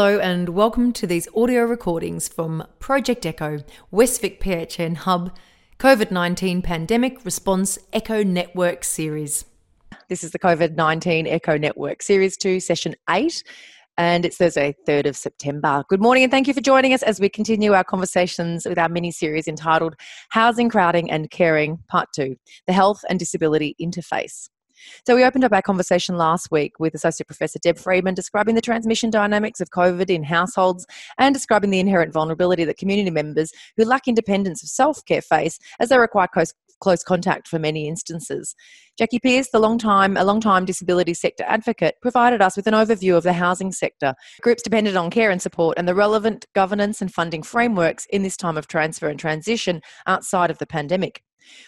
Hello, and welcome to these audio recordings from Project Echo, Westvic PHN Hub, COVID 19 Pandemic Response Echo Network Series. This is the COVID 19 Echo Network Series 2, Session 8, and it's Thursday, 3rd of September. Good morning, and thank you for joining us as we continue our conversations with our mini series entitled Housing, Crowding, and Caring, Part 2 The Health and Disability Interface. So, we opened up our conversation last week with Associate Professor Deb Friedman describing the transmission dynamics of COVID in households and describing the inherent vulnerability that community members who lack independence of self care face as they require close, close contact for many instances. Jacqui Pierce, the long time, a long time disability sector advocate, provided us with an overview of the housing sector, groups dependent on care and support, and the relevant governance and funding frameworks in this time of transfer and transition outside of the pandemic.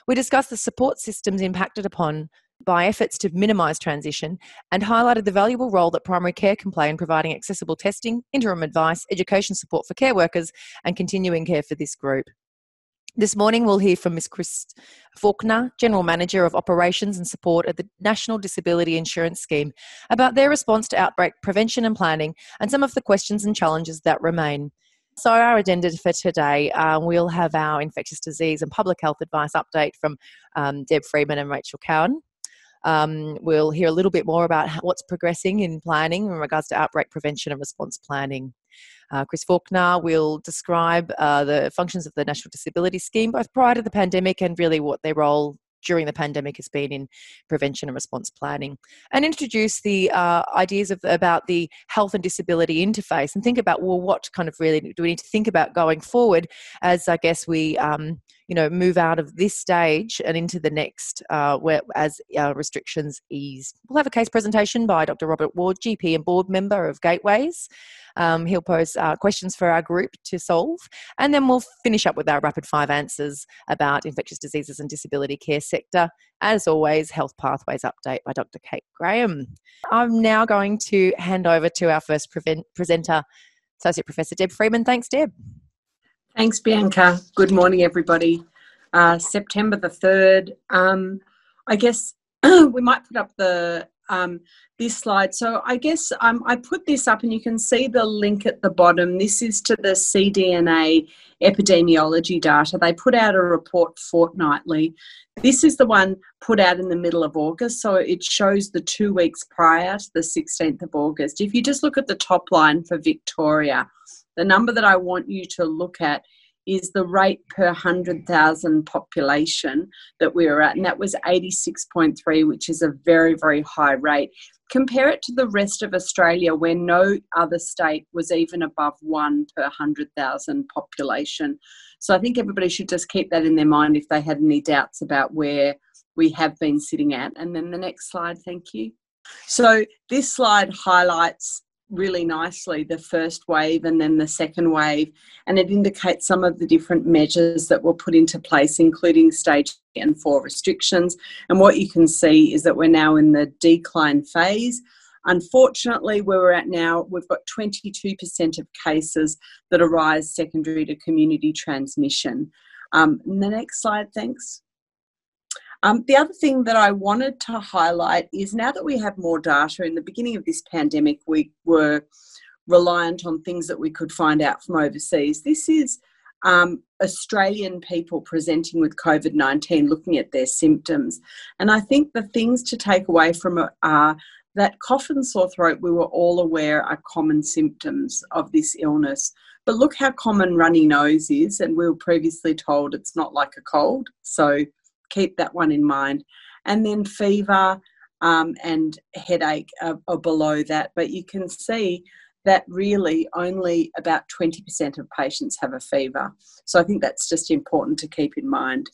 We discussed the support systems impacted upon by efforts to minimise transition and highlighted the valuable role that primary care can play in providing accessible testing, interim advice, education support for care workers, and continuing care for this group. This morning, we'll hear from Ms. Chris Faulkner, General Manager of Operations and Support at the National Disability Insurance Scheme, about their response to outbreak prevention and planning and some of the questions and challenges that remain. So, our agenda for today, um, we'll have our infectious disease and public health advice update from um, Deb Friedman and Rachel Cowan. Um, we'll hear a little bit more about what's progressing in planning in regards to outbreak prevention and response planning. Uh, Chris Faulkner will describe uh, the functions of the National Disability Scheme, both prior to the pandemic and really what their role during the pandemic has been in prevention and response planning, and introduce the uh, ideas of about the health and disability interface, and think about well, what kind of really do we need to think about going forward as I guess we. Um, you know, move out of this stage and into the next, uh, where as uh, restrictions ease. We'll have a case presentation by Dr. Robert Ward, GP and board member of Gateways. Um, he'll pose uh, questions for our group to solve, and then we'll finish up with our rapid five answers about infectious diseases and disability care sector. As always, Health Pathways update by Dr. Kate Graham. I'm now going to hand over to our first prevent- presenter, Associate Professor Deb Friedman Thanks, Deb. Thanks, Bianca. Good morning, everybody. Uh, September the 3rd. Um, I guess we might put up the um, this slide. So I guess um, I put this up and you can see the link at the bottom. This is to the CDNA epidemiology data. They put out a report fortnightly. This is the one put out in the middle of August. So it shows the two weeks prior to the 16th of August. If you just look at the top line for Victoria, the number that I want you to look at is the rate per 100,000 population that we were at, and that was 86.3, which is a very, very high rate. Compare it to the rest of Australia, where no other state was even above one per 100,000 population. So I think everybody should just keep that in their mind if they had any doubts about where we have been sitting at. And then the next slide, thank you. So this slide highlights really nicely the first wave and then the second wave, and it indicates some of the different measures that were put into place, including stage and four restrictions. And what you can see is that we're now in the decline phase. Unfortunately, where we're at now, we've got 22% of cases that arise secondary to community transmission. Um, the next slide, thanks. Um, the other thing that I wanted to highlight is now that we have more data, in the beginning of this pandemic, we were reliant on things that we could find out from overseas. This is um, Australian people presenting with COVID 19, looking at their symptoms. And I think the things to take away from it are that cough and sore throat, we were all aware are common symptoms of this illness. But look how common runny nose is, and we were previously told it's not like a cold. So keep that one in mind. And then fever um, and headache are, are below that, but you can see that really only about 20% of patients have a fever. So I think that's just important to keep in mind.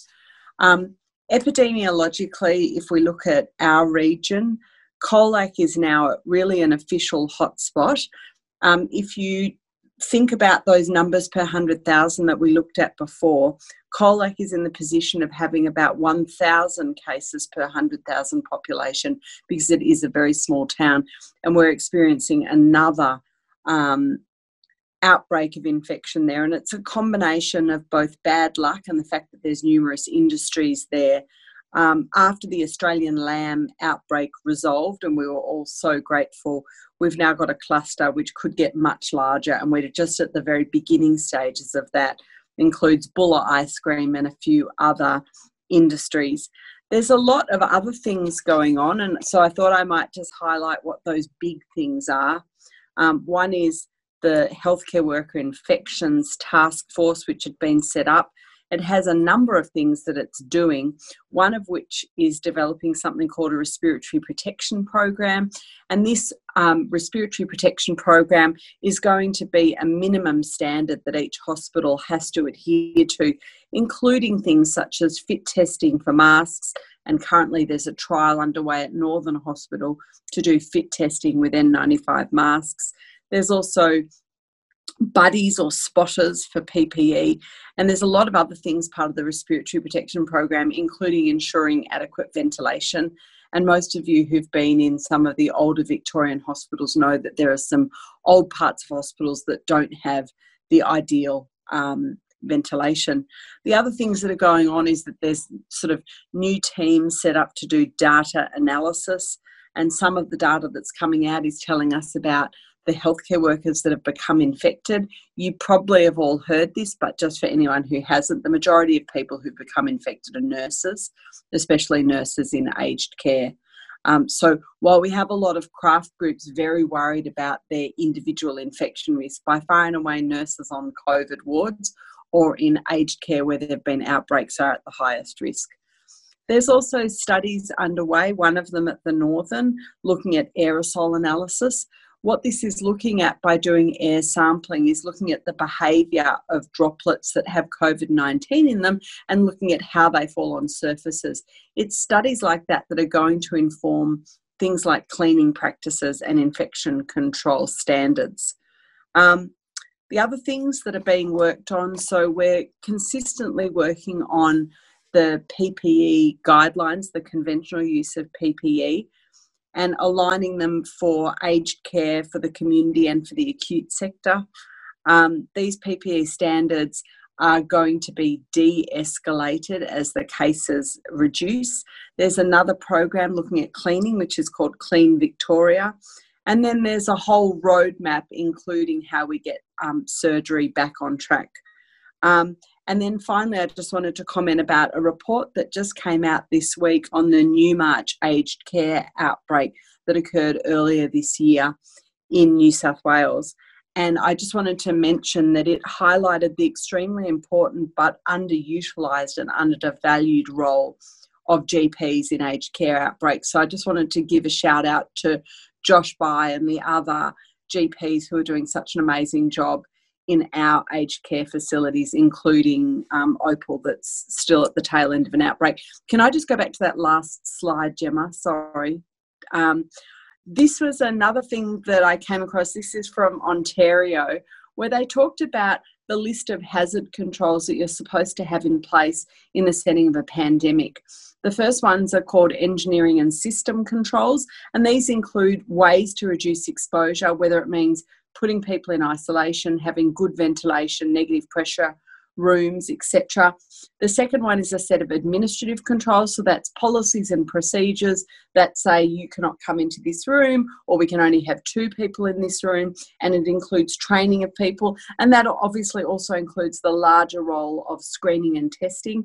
Um, epidemiologically, if we look at our region, Colac is now really an official hotspot. Um, if you think about those numbers per 100,000 that we looked at before, Colac is in the position of having about 1,000 cases per 100,000 population because it is a very small town, and we're experiencing another um, outbreak of infection there. And it's a combination of both bad luck and the fact that there's numerous industries there um, after the Australian lamb outbreak resolved, and we were all so grateful, we've now got a cluster which could get much larger, and we're just at the very beginning stages of that. Includes Bulla ice cream and a few other industries. There's a lot of other things going on, and so I thought I might just highlight what those big things are. Um, one is the healthcare worker infections task force, which had been set up it has a number of things that it's doing, one of which is developing something called a respiratory protection program. And this um, respiratory protection program is going to be a minimum standard that each hospital has to adhere to, including things such as fit testing for masks. And currently, there's a trial underway at Northern Hospital to do fit testing with N95 masks. There's also buddies or spotters for PPE. And there's a lot of other things part of the respiratory protection program, including ensuring adequate ventilation. And most of you who've been in some of the older Victorian hospitals know that there are some old parts of hospitals that don't have the ideal um, ventilation. The other things that are going on is that there's sort of new teams set up to do data analysis. And some of the data that's coming out is telling us about the healthcare workers that have become infected. You probably have all heard this, but just for anyone who hasn't, the majority of people who've become infected are nurses, especially nurses in aged care. Um, so while we have a lot of craft groups very worried about their individual infection risk, by far and away nurses on COVID wards or in aged care where there have been outbreaks are at the highest risk. There's also studies underway, one of them at the Northern, looking at aerosol analysis what this is looking at by doing air sampling is looking at the behaviour of droplets that have COVID 19 in them and looking at how they fall on surfaces. It's studies like that that are going to inform things like cleaning practices and infection control standards. Um, the other things that are being worked on, so we're consistently working on the PPE guidelines, the conventional use of PPE and aligning them for aged care for the community and for the acute sector. Um, these PPE standards are going to be de escalated as the cases reduce. There's another program looking at cleaning, which is called Clean Victoria. And then there's a whole roadmap, including how we get um, surgery back on track. Um, and then finally, I just wanted to comment about a report that just came out this week on the Newmarch aged care outbreak that occurred earlier this year in New South Wales. And I just wanted to mention that it highlighted the extremely important but underutilised and undervalued role of GPs in aged care outbreaks. So I just wanted to give a shout out to Josh By and the other GPs who are doing such an amazing job in our aged care facilities, including um, Opal, that's still at the tail end of an outbreak. Can I just go back to that last slide, Jemma? Sorry. Um, this was another thing that I came across. This is from Ontario, where they talked about the list of hazard controls that you're supposed to have in place in the setting of a pandemic. The first ones are called engineering and system controls, and these include ways to reduce exposure, whether it means putting people in isolation, having good ventilation, negative pressure rooms, etc. The second one is a set of administrative controls, so that's policies and procedures that say you cannot come into this room or we can only have two people in this room, and it includes training of people, and that obviously also includes the larger role of screening and testing.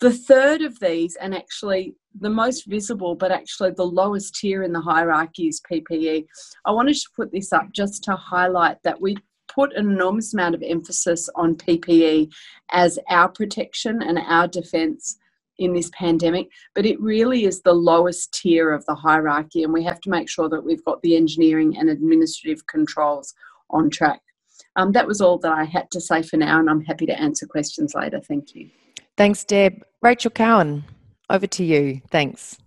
The third of these, and actually the most visible, but actually the lowest tier in the hierarchy, is PPE. I wanted to put this up just to highlight that we put an enormous amount of emphasis on PPE as our protection and our defence in this pandemic, but it really is the lowest tier of the hierarchy, and we have to make sure that we've got the engineering and administrative controls on track. Um, that was all that I had to say for now, and I'm happy to answer questions later. Thank you. Thanks, Deb. Rachel Cowan, over to you. Thanks.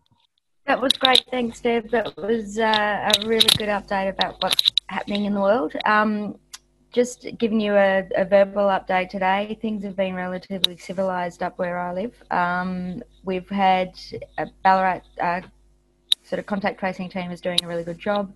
That was great. Thanks, Deb. That was uh, a really good update about what's happening in the world. Um, just giving you a, a, verbal update today, things have been relatively civilised up where I live. Um, we've had a Ballarat uh, sort of contact tracing team is doing a really good job.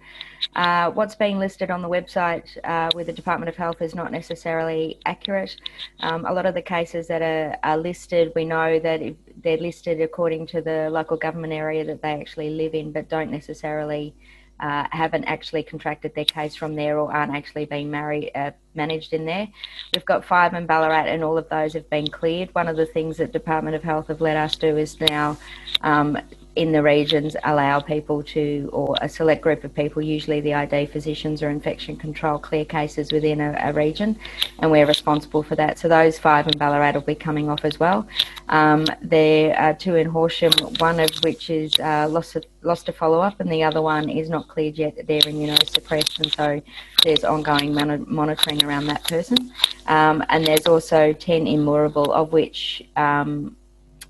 Uh, what's being listed on the website uh, with the Department of Health is not necessarily accurate. Um, a lot of the cases that are, are listed, we know that they're listed according to the local government area that they actually live in, but don't necessarily uh, haven't actually contracted their case from there or aren't actually being married, uh, managed in there. We've got five in Ballarat, and all of those have been cleared. One of the things that Department of Health have let us do is now um, in the regions allow people to, or a select group of people, usually the ID physicians or infection control, clear cases within a, a region, and we're responsible for that. So those five in Ballarat will be coming off as well. Um, there are two in Horsham, one of which is uh, lost, lost to follow up, and the other one is not cleared yet. They're immunosuppressed, and so there's ongoing mon- monitoring around that person. Um, and there's also 10 in Moorabool, of which um,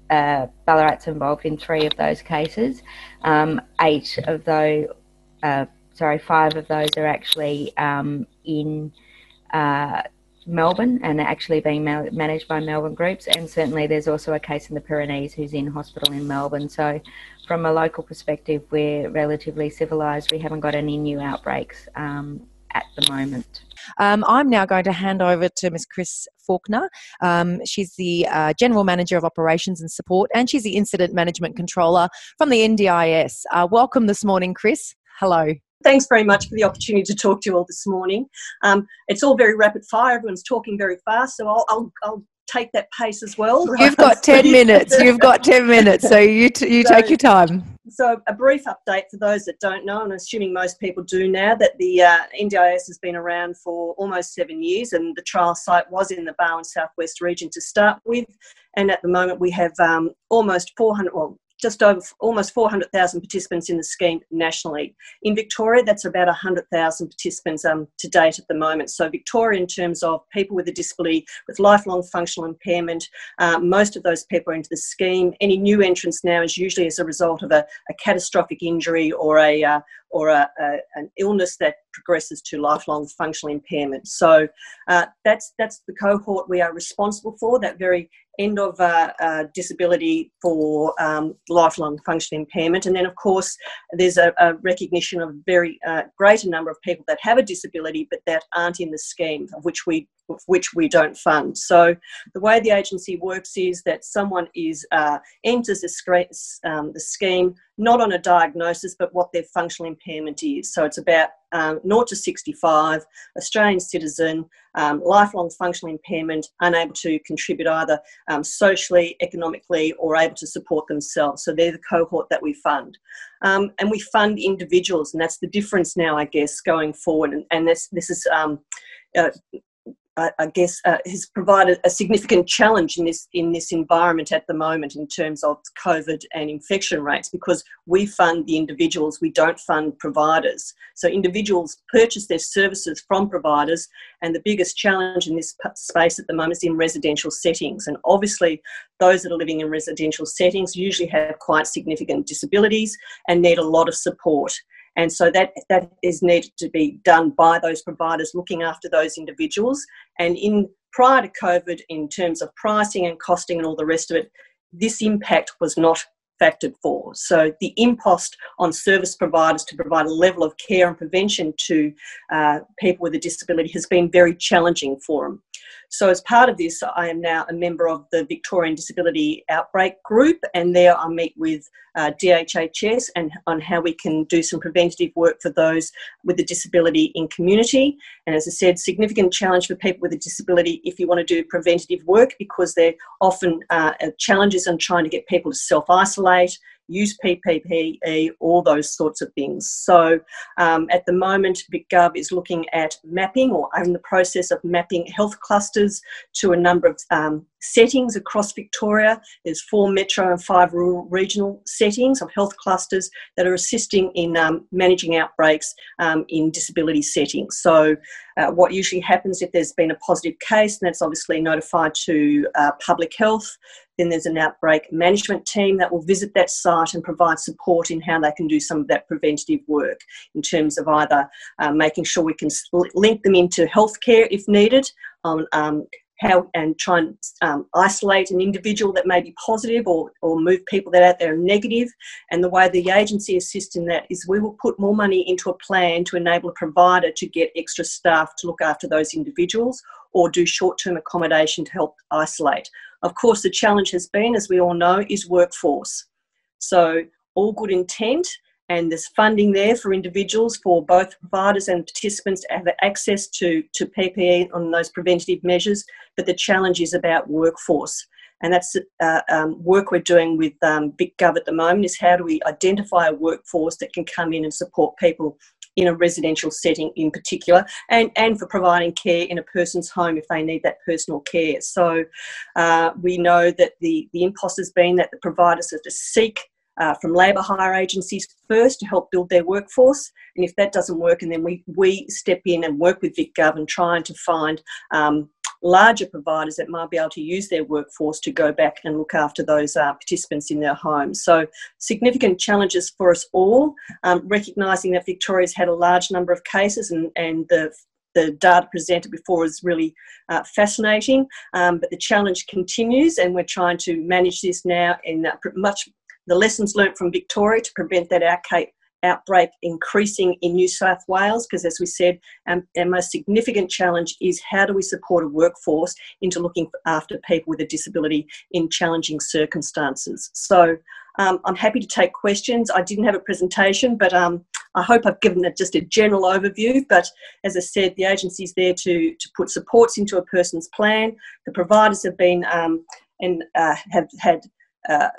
uh, Ballarat's involved in three of those cases. Um, eight of those, uh, sorry, five of those are actually um, in uh, Melbourne and are actually being ma- managed by Melbourne groups. And certainly there's also a case in the Pyrenees who's in hospital in Melbourne. So, from a local perspective, we're relatively civilised. We haven't got any new outbreaks um, at the moment. Um, I'm now going to hand over to Ms. Chris Faulkner. Um, she's the uh, General Manager of Operations and Support, and she's the Incident Management Controller from the NDIS. Uh, welcome this morning, Chris. Hello. Thanks very much for the opportunity to talk to you all this morning. Um, it's all very rapid fire. Everyone's talking very fast, so I'll, I'll, I'll take that pace as well. Right? You've got 10 minutes. You've got 10 minutes, so you, t- you so, take your time. So, a brief update for those that don't know, and assuming most people do now, that the uh, NDIS has been around for almost seven years, and the trial site was in the Barwon Southwest region to start with. And at the moment, we have um, almost 400, well, just over almost 400,000 participants in the scheme nationally. In Victoria, that's about 100,000 participants um, to date at the moment. So, Victoria, in terms of people with a disability with lifelong functional impairment, uh, most of those people are into the scheme. Any new entrants now is usually as a result of a, a catastrophic injury or a uh, or a, a, an illness that progresses to lifelong functional impairment. So uh, that's that's the cohort we are responsible for. That very end of uh, uh, disability for um, lifelong functional impairment. And then, of course, there's a, a recognition of very uh, greater number of people that have a disability but that aren't in the scheme, of which we which we don't fund. So the way the agency works is that someone is uh, enters the, um, the scheme not on a diagnosis but what their functional impairment is. So it's about um, 0 to 65, Australian citizen, um, lifelong functional impairment, unable to contribute either um, socially, economically, or able to support themselves. So they're the cohort that we fund. Um, and we fund individuals, and that's the difference now, I guess, going forward. And, and this, this is um, uh, I guess, uh, has provided a significant challenge in this in this environment at the moment in terms of COVID and infection rates because we fund the individuals, we don't fund providers. So individuals purchase their services from providers, and the biggest challenge in this space at the moment is in residential settings. And obviously, those that are living in residential settings usually have quite significant disabilities and need a lot of support. And so that, that is needed to be done by those providers looking after those individuals. And in prior to COVID, in terms of pricing and costing and all the rest of it, this impact was not factored for. So the impost on service providers to provide a level of care and prevention to uh, people with a disability has been very challenging for them. So, as part of this, I am now a member of the Victorian Disability Outbreak Group, and there I meet with uh, DHHS and on how we can do some preventative work for those with a disability in community. And as I said, significant challenge for people with a disability if you want to do preventative work because there often uh, challenges in trying to get people to self isolate use PPE, all those sorts of things. So um, at the moment, VicGov is looking at mapping or in the process of mapping health clusters to a number of um, settings across Victoria. There's four metro and five rural regional settings of health clusters that are assisting in um, managing outbreaks um, in disability settings. So, uh, what usually happens if there's been a positive case, and that's obviously notified to uh, public health. Then there's an outbreak management team that will visit that site and provide support in how they can do some of that preventative work in terms of either uh, making sure we can link them into healthcare if needed, on um, how and try and um, isolate an individual that may be positive or, or move people that out there are negative. And the way the agency assists in that is we will put more money into a plan to enable a provider to get extra staff to look after those individuals or do short term accommodation to help isolate. Of course, the challenge has been, as we all know, is workforce. So, all good intent, and there's funding there for individuals, for both providers and participants to have access to, to PPE on those preventative measures. But the challenge is about workforce. And that's uh, um, work we're doing with um, VicGov at the moment is how do we identify a workforce that can come in and support people in a residential setting in particular, and, and for providing care in a person's home if they need that personal care. So uh, we know that the, the impulse has been that the providers have to seek uh, from labour hire agencies first to help build their workforce. And if that doesn't work, and then we, we step in and work with VicGov and trying to find um, larger providers that might be able to use their workforce to go back and look after those uh, participants in their homes. So, significant challenges for us all, um, recognising that Victoria's had a large number of cases and, and the the data presented before is really uh, fascinating, um, but the challenge continues, and we're trying to manage this now in uh, much the lessons learnt from Victoria to prevent that outbreak increasing in New South Wales because, as we said, um, our most significant challenge is how do we support a workforce into looking after people with a disability in challenging circumstances. So um, I'm happy to take questions. I didn't have a presentation, but um, I hope I've given just a general overview. But as I said, the agency's there to, to put supports into a person's plan. The providers have been um, and uh, have had uh,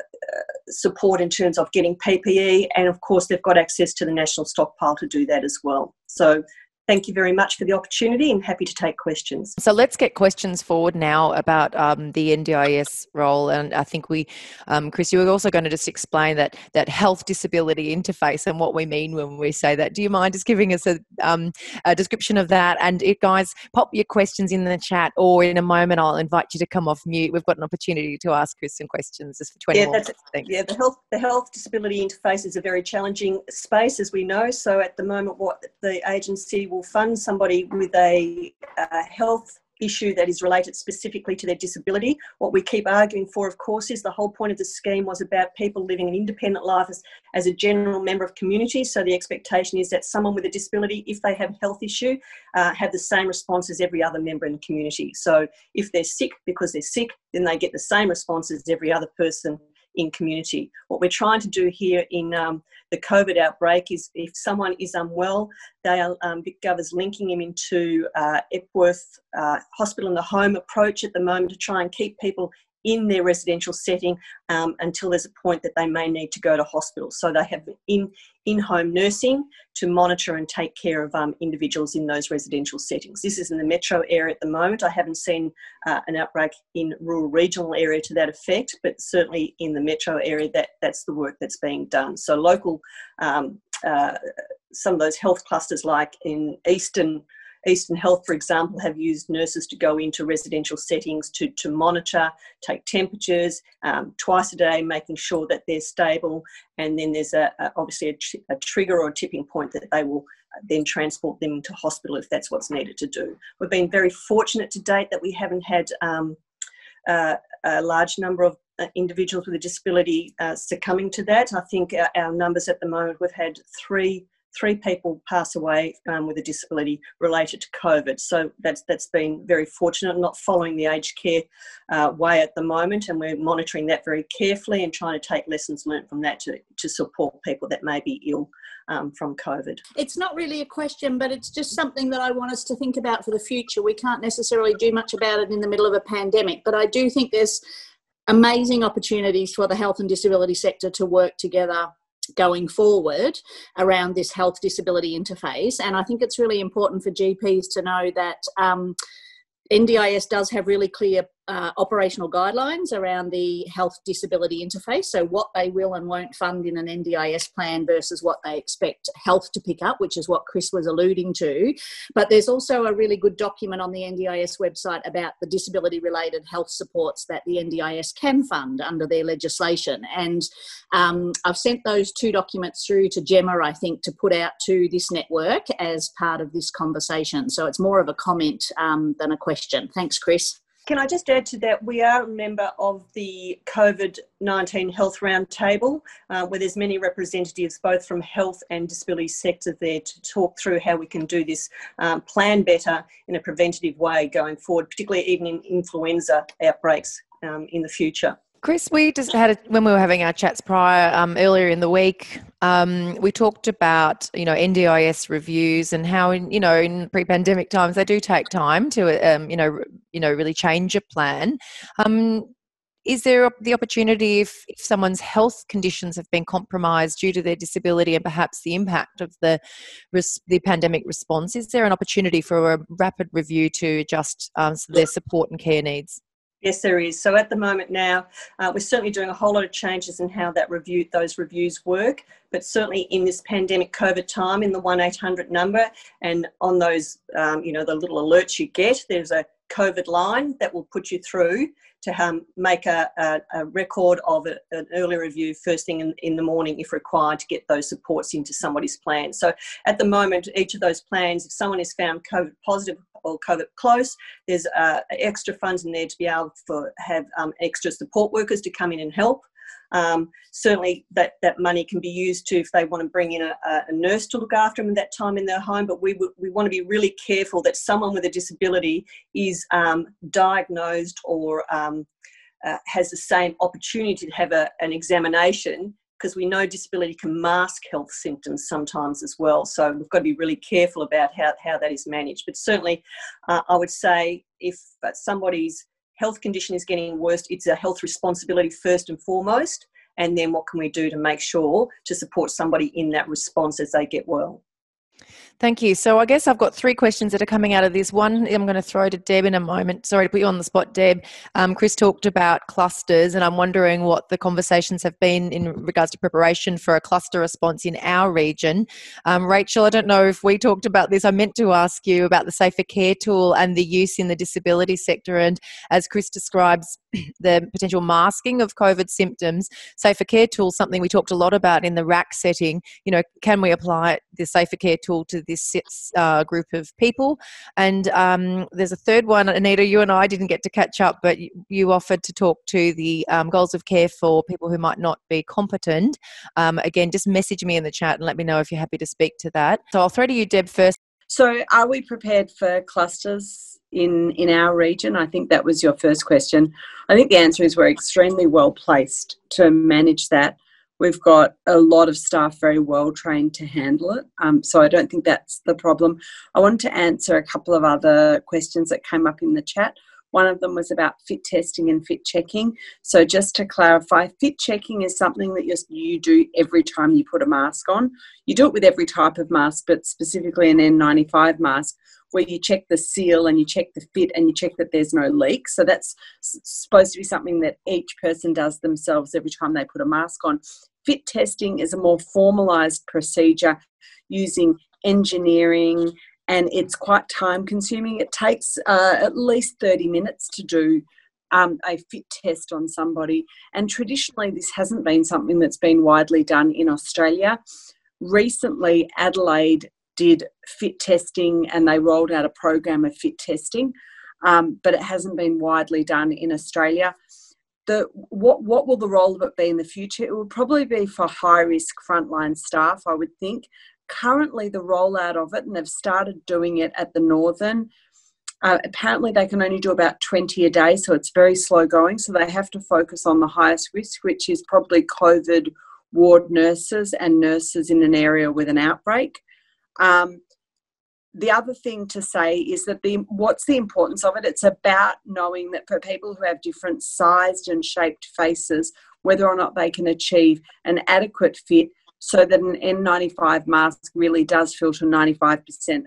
support in terms of getting PPE, and of course, they've got access to the national stockpile to do that as well. So thank you very much for the opportunity and happy to take questions. So let's get questions forward now about um, the NDIS role. And I think we, um, Chris, you were also going to just explain that that health disability interface and what we mean when we say that. Do you mind just giving us a, um, a description of that? And it, guys, pop your questions in the chat, or in a moment I'll invite you to come off mute. We've got an opportunity to ask Chris some questions just for 20 yeah, Thanks. Yeah, the health the health disability interface is a very challenging space, as we know. So at the moment, what the agency will fund somebody with a, a health issue that is related specifically to their disability. What we keep arguing for, of course, is the whole point of the scheme was about people living an independent life as, as a general member of community. So the expectation is that someone with a disability, if they have a health issue, uh, have the same response as every other member in the community. So if they're sick because they're sick, then they get the same response as every other person in community. What we're trying to do here in um, the COVID outbreak is if someone is unwell, they are um, GovER's linking them into uh, Epworth uh, Hospital in the Home approach at the moment to try and keep people in their residential setting um, until there's a point that they may need to go to hospital. So they have in in home nursing to monitor and take care of um, individuals in those residential settings. This is in the metro area at the moment. I haven't seen uh, an outbreak in rural regional area to that effect, but certainly in the metro area, that that's the work that's being done. So local, um, uh, some of those health clusters like in eastern Eastern Health, for example, have used nurses to go into residential settings to, to monitor, take temperatures um, twice a day, making sure that they're stable. And then there's a, a obviously a, a, trigger or a tipping point that they will uh, then transport them to hospital if that's what's needed to do. We've been very fortunate to date that we haven't had um, uh, a large number of uh, individuals with a disability uh, succumbing to that. I think our, our, numbers at the moment, we've had three three people pass away um, with a disability related to COVID. So that's that's been very fortunate. not following the aged care uh, way at the moment, and we're monitoring that very carefully and trying to take lessons learned from that to, to support people that may be ill um, from COVID. It's not really a question, but it's just something that I want us to think about for the future. We can't necessarily do much about it in the middle of a pandemic, but I do think there's amazing opportunities for the health and disability sector to work together going forward around this health disability interface. And I think it's really important for GPs to know that um, NDIS does have really clear uh, operational guidelines around the health disability interface. So, what they will and won't fund in an NDIS plan versus what they expect health to pick up, which is what Chris was alluding to. But there's also a really good document on the NDIS website about the disability related health supports that the NDIS can fund under their legislation. And um, I've sent those two documents through to Jemma, I think, to put out to this network as part of this conversation. So, it's more of a comment um, than a question. Thanks, Chris. Can I just add to that? We are a member of the COVID 19 Health Roundtable, uh, where there's many representatives both from health and disability sector there to talk through how we can do this um, plan better in a preventative way going forward, particularly even in influenza outbreaks um, in the future. Chris, we just had a, when we were having our chats prior um, earlier in the week. Um, we talked about you know NDIS reviews and how in you know in pre-pandemic times they do take time to um, you know you know really change a plan. Um, is there the opportunity if, if someone's health conditions have been compromised due to their disability and perhaps the impact of the the pandemic response? Is there an opportunity for a rapid review to adjust um, their support and care needs? Yes, there is. So at the moment now, uh, we're certainly doing a whole lot of changes in how that review, those reviews work. But certainly in this pandemic COVID time, in the one eight hundred number, and on those, um, you know, the little alerts you get, there's a COVID line that will put you through to um, make a, a, a, record of a, an early review first thing in, in the morning if required to get those supports into somebody's plan. So at the moment, each of those plans, if someone is found COVID positive or COVID close, there's uh, extra funds in there to be able to have um, extra support workers to come in and help. Um, certainly, that, that money can be used to if they want to bring in a, a nurse to look after them at that time in their home. But we, we want to be really careful that someone with a disability is um, diagnosed or um, uh, has the same opportunity to have a, an examination because we know disability can mask health symptoms sometimes as well. So we've got to be really careful about how, how that is managed. But certainly, uh, I would say if somebody's health condition is getting worse, it's a health responsibility first and foremost. And then what can we do to make sure to support somebody in that response as they get well? Thank you. So I guess I've got three questions that are coming out of this. One I'm going to throw to Deb in a moment. Sorry to put you on the spot, Deb. Um, Chris talked about clusters, and I'm wondering what the conversations have been in regards to preparation for a cluster response in our region. Um, Rachel, I don't know if we talked about this. I meant to ask you about the Safer Care tool and the use in the disability sector. And as Chris describes, the potential masking of COVID symptoms, Safer Care tool, something we talked a lot about in the RAC setting. You know, can we apply the Safer Care tool to this uh, group of people. And um, there's a third one, Anita, you and I didn't get to catch up, but you, offered to talk to the um, goals of care for people who might not be competent. Um, again, just message me in the chat and let me know if you're happy to speak to that. So I'll throw to you, Deb, first. So, are we prepared for clusters in in our region? I think that was your first question. I think the answer is we're extremely well placed to manage that. We've got a lot of staff very well trained to handle it. Um, so I don't think that's the problem. I wanted to answer a couple of other questions that came up in the chat. One of them was about fit testing and fit checking. So, just to clarify, fit checking is something that you do every time you put a mask on. You do it with every type of mask, but specifically an N95 mask, where you check the seal and you check the fit and you check that there's no leak. So, that's supposed to be something that each person does themselves every time they put a mask on. Fit testing is a more formalized procedure using engineering and it's quite time consuming. It takes uh, at least 30 minutes to do um, a fit test on somebody. And traditionally, this hasn't been something that's been widely done in Australia. Recently, Adelaide did fit testing and they rolled out a program of fit testing, um, but it hasn't been widely done in Australia. The, what, what will the role of it be in the future? It will probably be for high risk frontline staff, I would think, currently the rollout of it, and they've started doing it at the Northern. Uh, apparently, they can only do about 20 a day, so it's very slow going. So they have to focus on the highest risk, which is probably COVID ward nurses and nurses in an area with an outbreak. Um, the other thing to say is that the what's the importance of it? It's about knowing that for people who have different sized and shaped faces, whether or not they can achieve an adequate fit so that an N95 mask really does filter 95%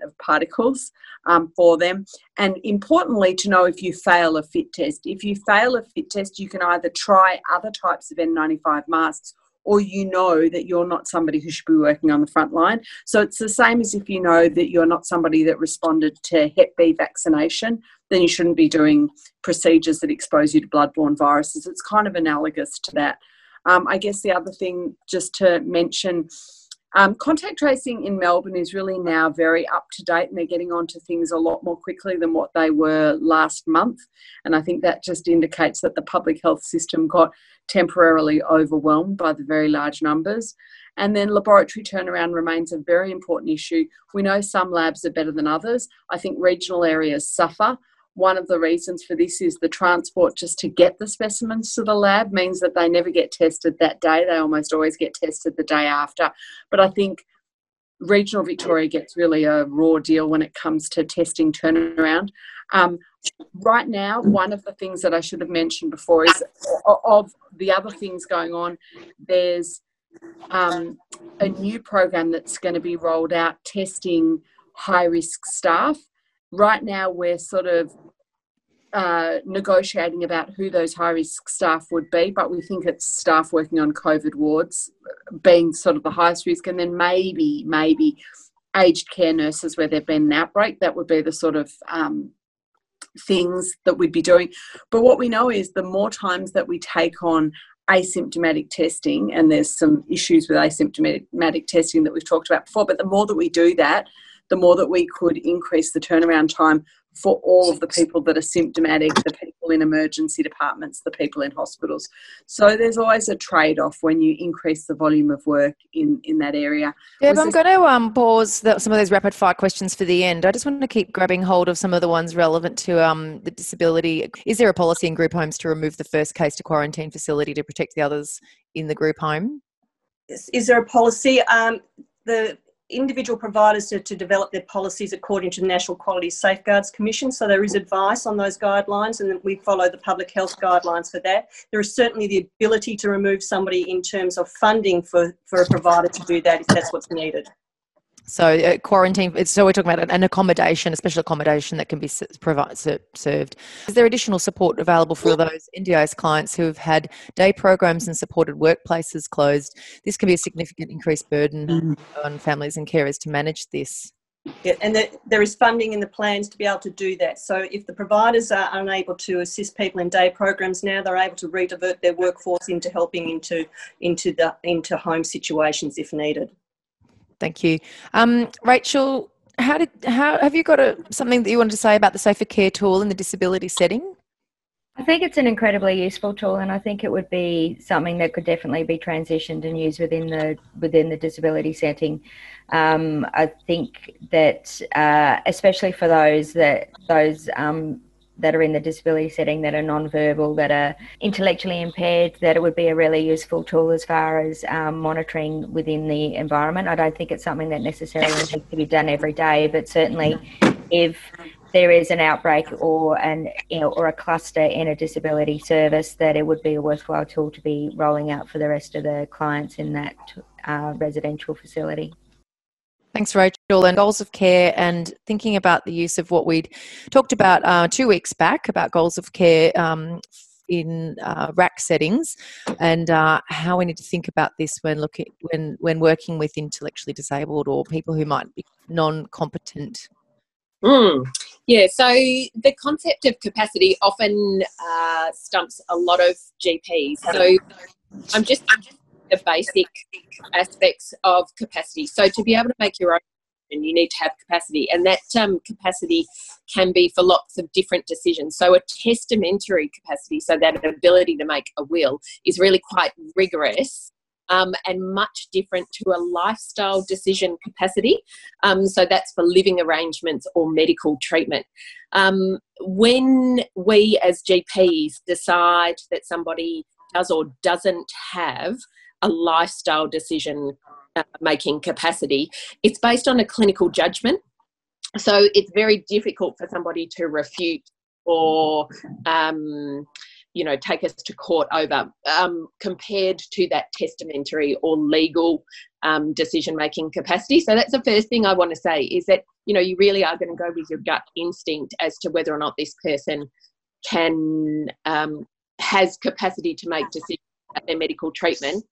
of particles um, for them. And importantly, to know if you fail a fit test. If you fail a fit test, you can either try other types of N95 masks or you know that you're not somebody who should be working on the front line. So it's the same as if you know that you're not somebody that responded to Hep B vaccination, then you shouldn't be doing procedures that expose you to bloodborne viruses. It's kind of analogous to that. Um, I guess the other thing, just to mention, um, contact tracing in Melbourne is really now very up to date and they're getting onto things a lot more quickly than what they were last month. And I think that just indicates that the public health system got temporarily overwhelmed by the very large numbers. And then laboratory turnaround remains a very important issue. We know some labs are better than others. I think regional areas suffer one of the reasons for this is the transport just to get the specimens to the lab means that they never get tested that day. They almost always get tested the day after. But I think regional Victoria gets really a raw deal when it comes to testing turnaround. Um, right now, one of the things that I should have mentioned before is of the other things going on, there's um, a new program that's going to be rolled out testing high risk staff. Right now, we're sort of uh, negotiating about who those high risk staff would be, but we think it's staff working on COVID wards being sort of the highest risk, and then maybe, maybe aged care nurses where there've been an outbreak. That would be the sort of um, things that we'd be doing. But what we know is the more times that we take on asymptomatic testing, and there's some issues with asymptomatic testing that we've talked about before, but the more that we do that, the more that we could increase the turnaround time for all of the people that are symptomatic, the people in emergency departments, the people in hospitals. So there's always a trade off when you increase the volume of work in, in that area. Deb, I'm going to um, pause the, some of those rapid fire questions for the end. I just want to keep grabbing hold of some of the ones relevant to um, the disability. Is there a policy in group homes to remove the first case to quarantine facility to protect the others in the group home? Is, is there a policy? Um, the individual providers to, to develop their policies according to the National Quality Safeguards Commission. So there is advice on those guidelines, and we follow the public health guidelines for that. There is certainly the ability to remove somebody in terms of funding for, for a provider to do that if that's what's needed. So uh, quarantine. So we're talking about an accommodation, a special accommodation that can be provide, served. Is there additional support available for those NDIS clients who have had day programs and supported workplaces closed? This can be a significant increased burden mm. on families and carers to manage this. Yeah, and the, there is funding in the plans to be able to do that. So if the providers are unable to assist people in day programs now, they're able to redivert their workforce into helping into into the into home situations if needed. Thank you, um, Rachel. How did how have you got a, something that you wanted to say about the Safer Care tool in the disability setting? I think it's an incredibly useful tool, and I think it would be something that could definitely be transitioned and used within the within the disability setting. Um, I think that, uh, especially for those that those um, that are in the disability setting that are non-verbal, that are intellectually impaired, that it would be a really useful tool as far as um, monitoring within the environment. I don't think it's something that necessarily needs to be done every day, but certainly if there is an outbreak or an you know, or a cluster in a disability service, that it would be a worthwhile tool to be rolling out for the rest of the clients in that uh, residential facility. Thanks, Rachel. And goals of care, and thinking about the use of what we'd talked about uh, two weeks back about goals of care um, in uh, RAC settings, and uh, how we need to think about this when looking when when working with intellectually disabled or people who might be non-competent. Mm. Yeah, so the concept of capacity often uh, stumps a lot of GPs. So I'm just, I'm just the basic aspects of capacity. So to be able to make your own and you need to have capacity and that um, capacity can be for lots of different decisions so a testamentary capacity so that ability to make a will is really quite rigorous um, and much different to a lifestyle decision capacity. Um, so that's for living arrangements or medical treatment. Um, when we as GPs decide that somebody does or doesn't have a lifestyle decision uh, making capacity. It's based on a clinical judgment. So it's very difficult for somebody to refute or, um, you know, take us to court over um, compared to that testamentary or legal um, decision making capacity. So that's the first thing I want to say is that, you know, you really are going to go with your gut instinct as to whether or not this person can um, has capacity to make decisions their medical treatment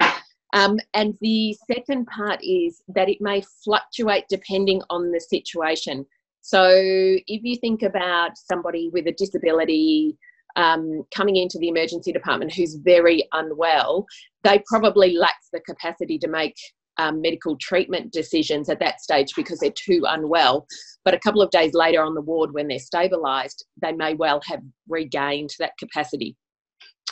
um, and the second part is that it may fluctuate depending on the situation. So if you think about somebody with a disability um, coming into the emergency department who's very unwell, they probably lack the capacity to make um, medical treatment decisions at that stage because they're too unwell. But a couple of days later on the ward, when they're stabilised, they may well have regained that capacity.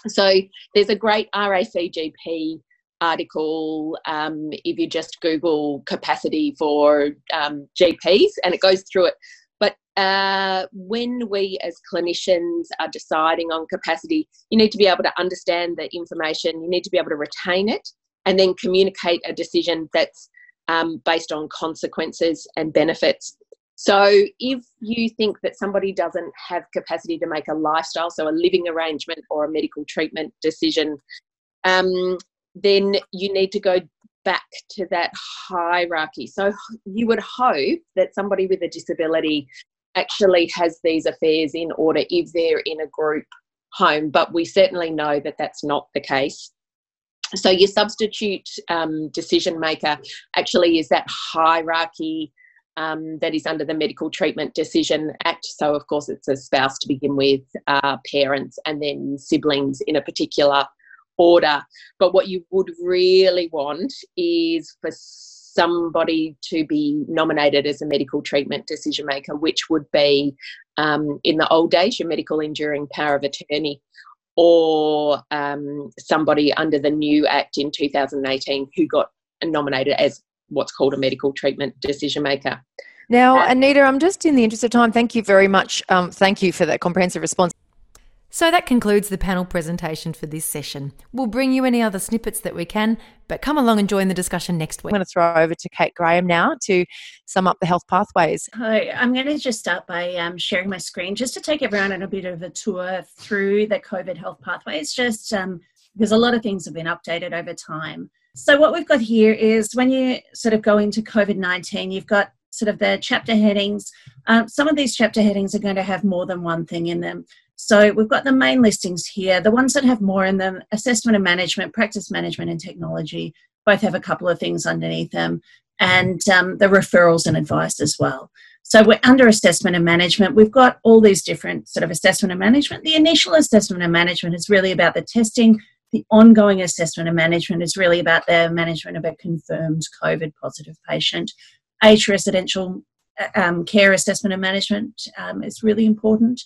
So there's a great RACGP article um, if you just Google capacity for um, GPs and it goes through it. But uh, when we as clinicians are deciding on capacity, you need to be able to understand the information, you need to be able to retain it, and then communicate a decision that's um, based on consequences and benefits. So, if you think that somebody doesn't have capacity to make a lifestyle, so a living arrangement or a medical treatment decision, um, then you need to go back to that hierarchy. So, you would hope that somebody with a disability actually has these affairs in order if they're in a group home, but we certainly know that that's not the case. So, your substitute um, decision maker actually is that hierarchy um, that is under the Medical Treatment Decision Act. So, of course, it's a spouse to begin with, uh, parents, and then siblings in a particular order. But what you would really want is for somebody to be nominated as a medical treatment decision maker, which would be um, in the old days your medical enduring power of attorney or um, somebody under the new act in 2018 who got nominated as what's called a medical treatment decision maker. Now, Anita, I'm just in the interest of time. Thank you very much. Um, thank you for that comprehensive response. So that concludes the panel presentation for this session. We'll bring you any other snippets that we can, but come along and join the discussion next week. I'm going to throw over to Kate Graham now to sum up the health pathways. Hi, I'm going to just start by um, sharing my screen just to take everyone on a bit of a tour through the COVID health pathways, just um, because a lot of things have been updated over time. So, what we've got here is when you sort of go into COVID 19, you've got sort of the chapter headings. Um, some of these chapter headings are going to have more than one thing in them. So we've got the main listings here. The ones that have more in them assessment and management, practice management, and technology both have a couple of things underneath them, and um, the referrals and advice as well. So we're under assessment and management. We've got all these different sort of assessment and management. The initial assessment and management is really about the testing. The ongoing assessment and management is really about the management of a confirmed COVID positive patient. Age residential um, care assessment and management um, is really important.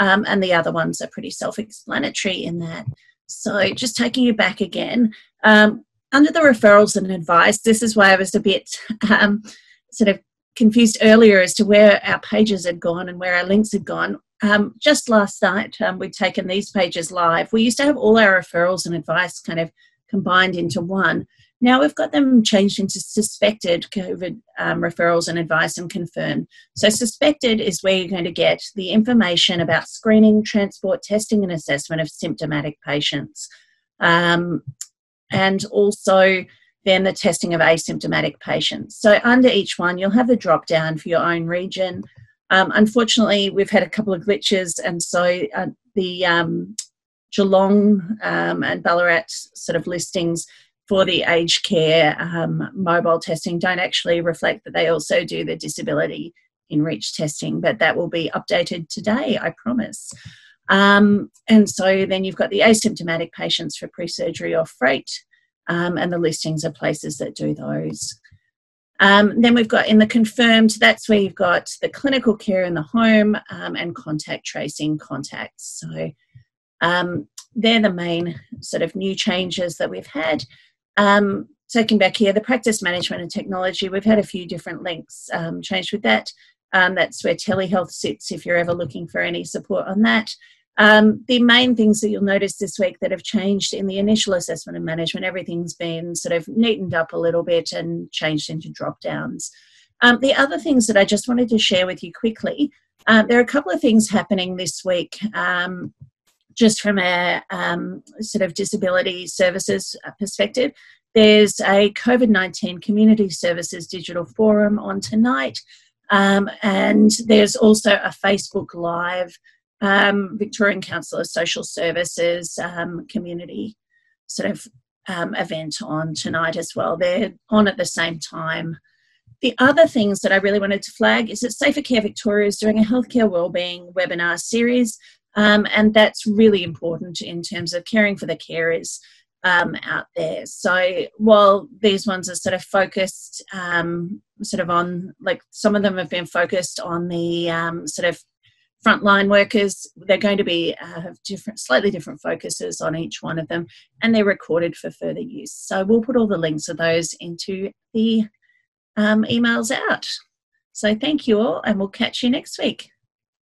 Um, and the other ones are pretty self explanatory in that. So, just taking you back again, um, under the referrals and advice, this is why I was a bit um, sort of confused earlier as to where our pages had gone and where our links had gone. Um, just last night, um, we'd taken these pages live. We used to have all our referrals and advice kind of combined into one. Now we've got them changed into suspected COVID um, referrals and advice and confirmed. So, suspected is where you're going to get the information about screening, transport, testing, and assessment of symptomatic patients. Um, and also then the testing of asymptomatic patients. So, under each one, you'll have a drop down for your own region. Um, unfortunately, we've had a couple of glitches, and so uh, the um, Geelong um, and Ballarat sort of listings for the aged care um, mobile testing don't actually reflect that they also do the disability in reach testing, but that will be updated today, I promise. Um, and so then you've got the asymptomatic patients for pre surgery or freight, um, and the listings of places that do those. Um, then we've got in the confirmed, that's where you've got the clinical care in the home um, and contact tracing contacts. So um, they're the main sort of new changes that we've had. Um, taking back here, the practice management and technology, we've had a few different links um, changed with that. Um, that's where telehealth sits if you're ever looking for any support on that. Um, the main things that you'll notice this week that have changed in the initial assessment and management, everything's been sort of neatened up a little bit and changed into drop downs. Um, the other things that I just wanted to share with you quickly, uh, there are a couple of things happening this week. Um, just from a um, sort of disability services perspective. There's a COVID 19 community services digital forum on tonight, um, and there's also a Facebook Live um, Victorian Council of Social Services um, community sort of um, event on tonight as well. They're on at the same time. The other things that I really wanted to flag is that Safer Care Victoria is doing a healthcare wellbeing webinar series um, and that's really important in terms of caring for the carers um, out there. So while these ones are sort of focused, um, sort of on like some of them have been focused on the sort of frontline workers, they're going to be uh, have different, slightly different focuses on each one of them, and they're recorded for further use. So we'll put all the links of those into the um, emails out. So thank you all, and we'll catch you next week.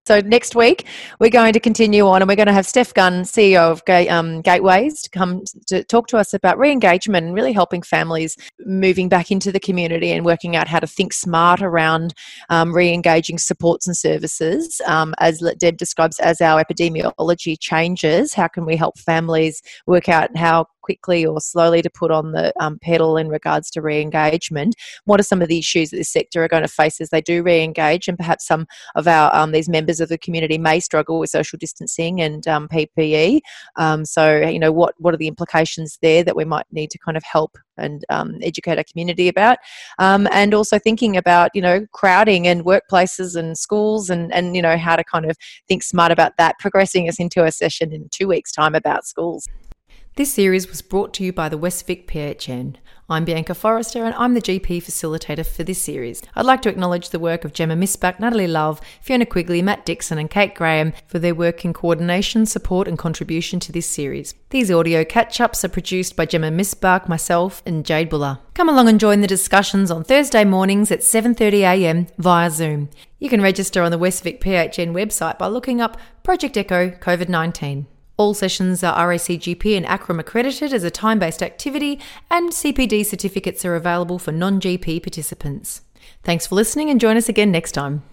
So next week we're going to continue on, and we're going to have Steph Gunn, CEO of um, Gateways, to come to talk to us about re-engagement and really helping families moving back into the community and working out how to think smart around um, re-engaging supports and services. Um, as Deb describes, as our epidemiology changes, how can we help families work out how quickly or slowly to put on the um, pedal in regards to re-engagement. What are some of the issues that this sector are going to face as they do re-engage, and perhaps some of our um, these members of the community may struggle with social distancing and um, PPE. Um, so, you know, what what are the implications there that we might need to kind of help and um, educate our community about, um, and also thinking about you know crowding and workplaces and schools and and you know how to kind of think smart about that. Progressing us into a session in two weeks' time about schools. This series was brought to you by the West Vic PHN. I'm Bianca Forrester and I'm the GP facilitator for this series. I'd like to acknowledge the work of Jemma Missbach, Natalie Love, Fiona Quigley, Matt Dixon, and Kate Graham for their work in coordination, support, and contribution to this series. These audio catch ups are produced by Jemma Missbach, myself, and Jade Buller. Come along and join the discussions on Thursday mornings at 7.30am via Zoom. You can register on the West Vic PHN website by looking up Project Echo COVID 19. All sessions are RACGP and ACRRM accredited as a time based activity, and CPD certificates are available for non GP participants. Thanks for listening and join us again next time.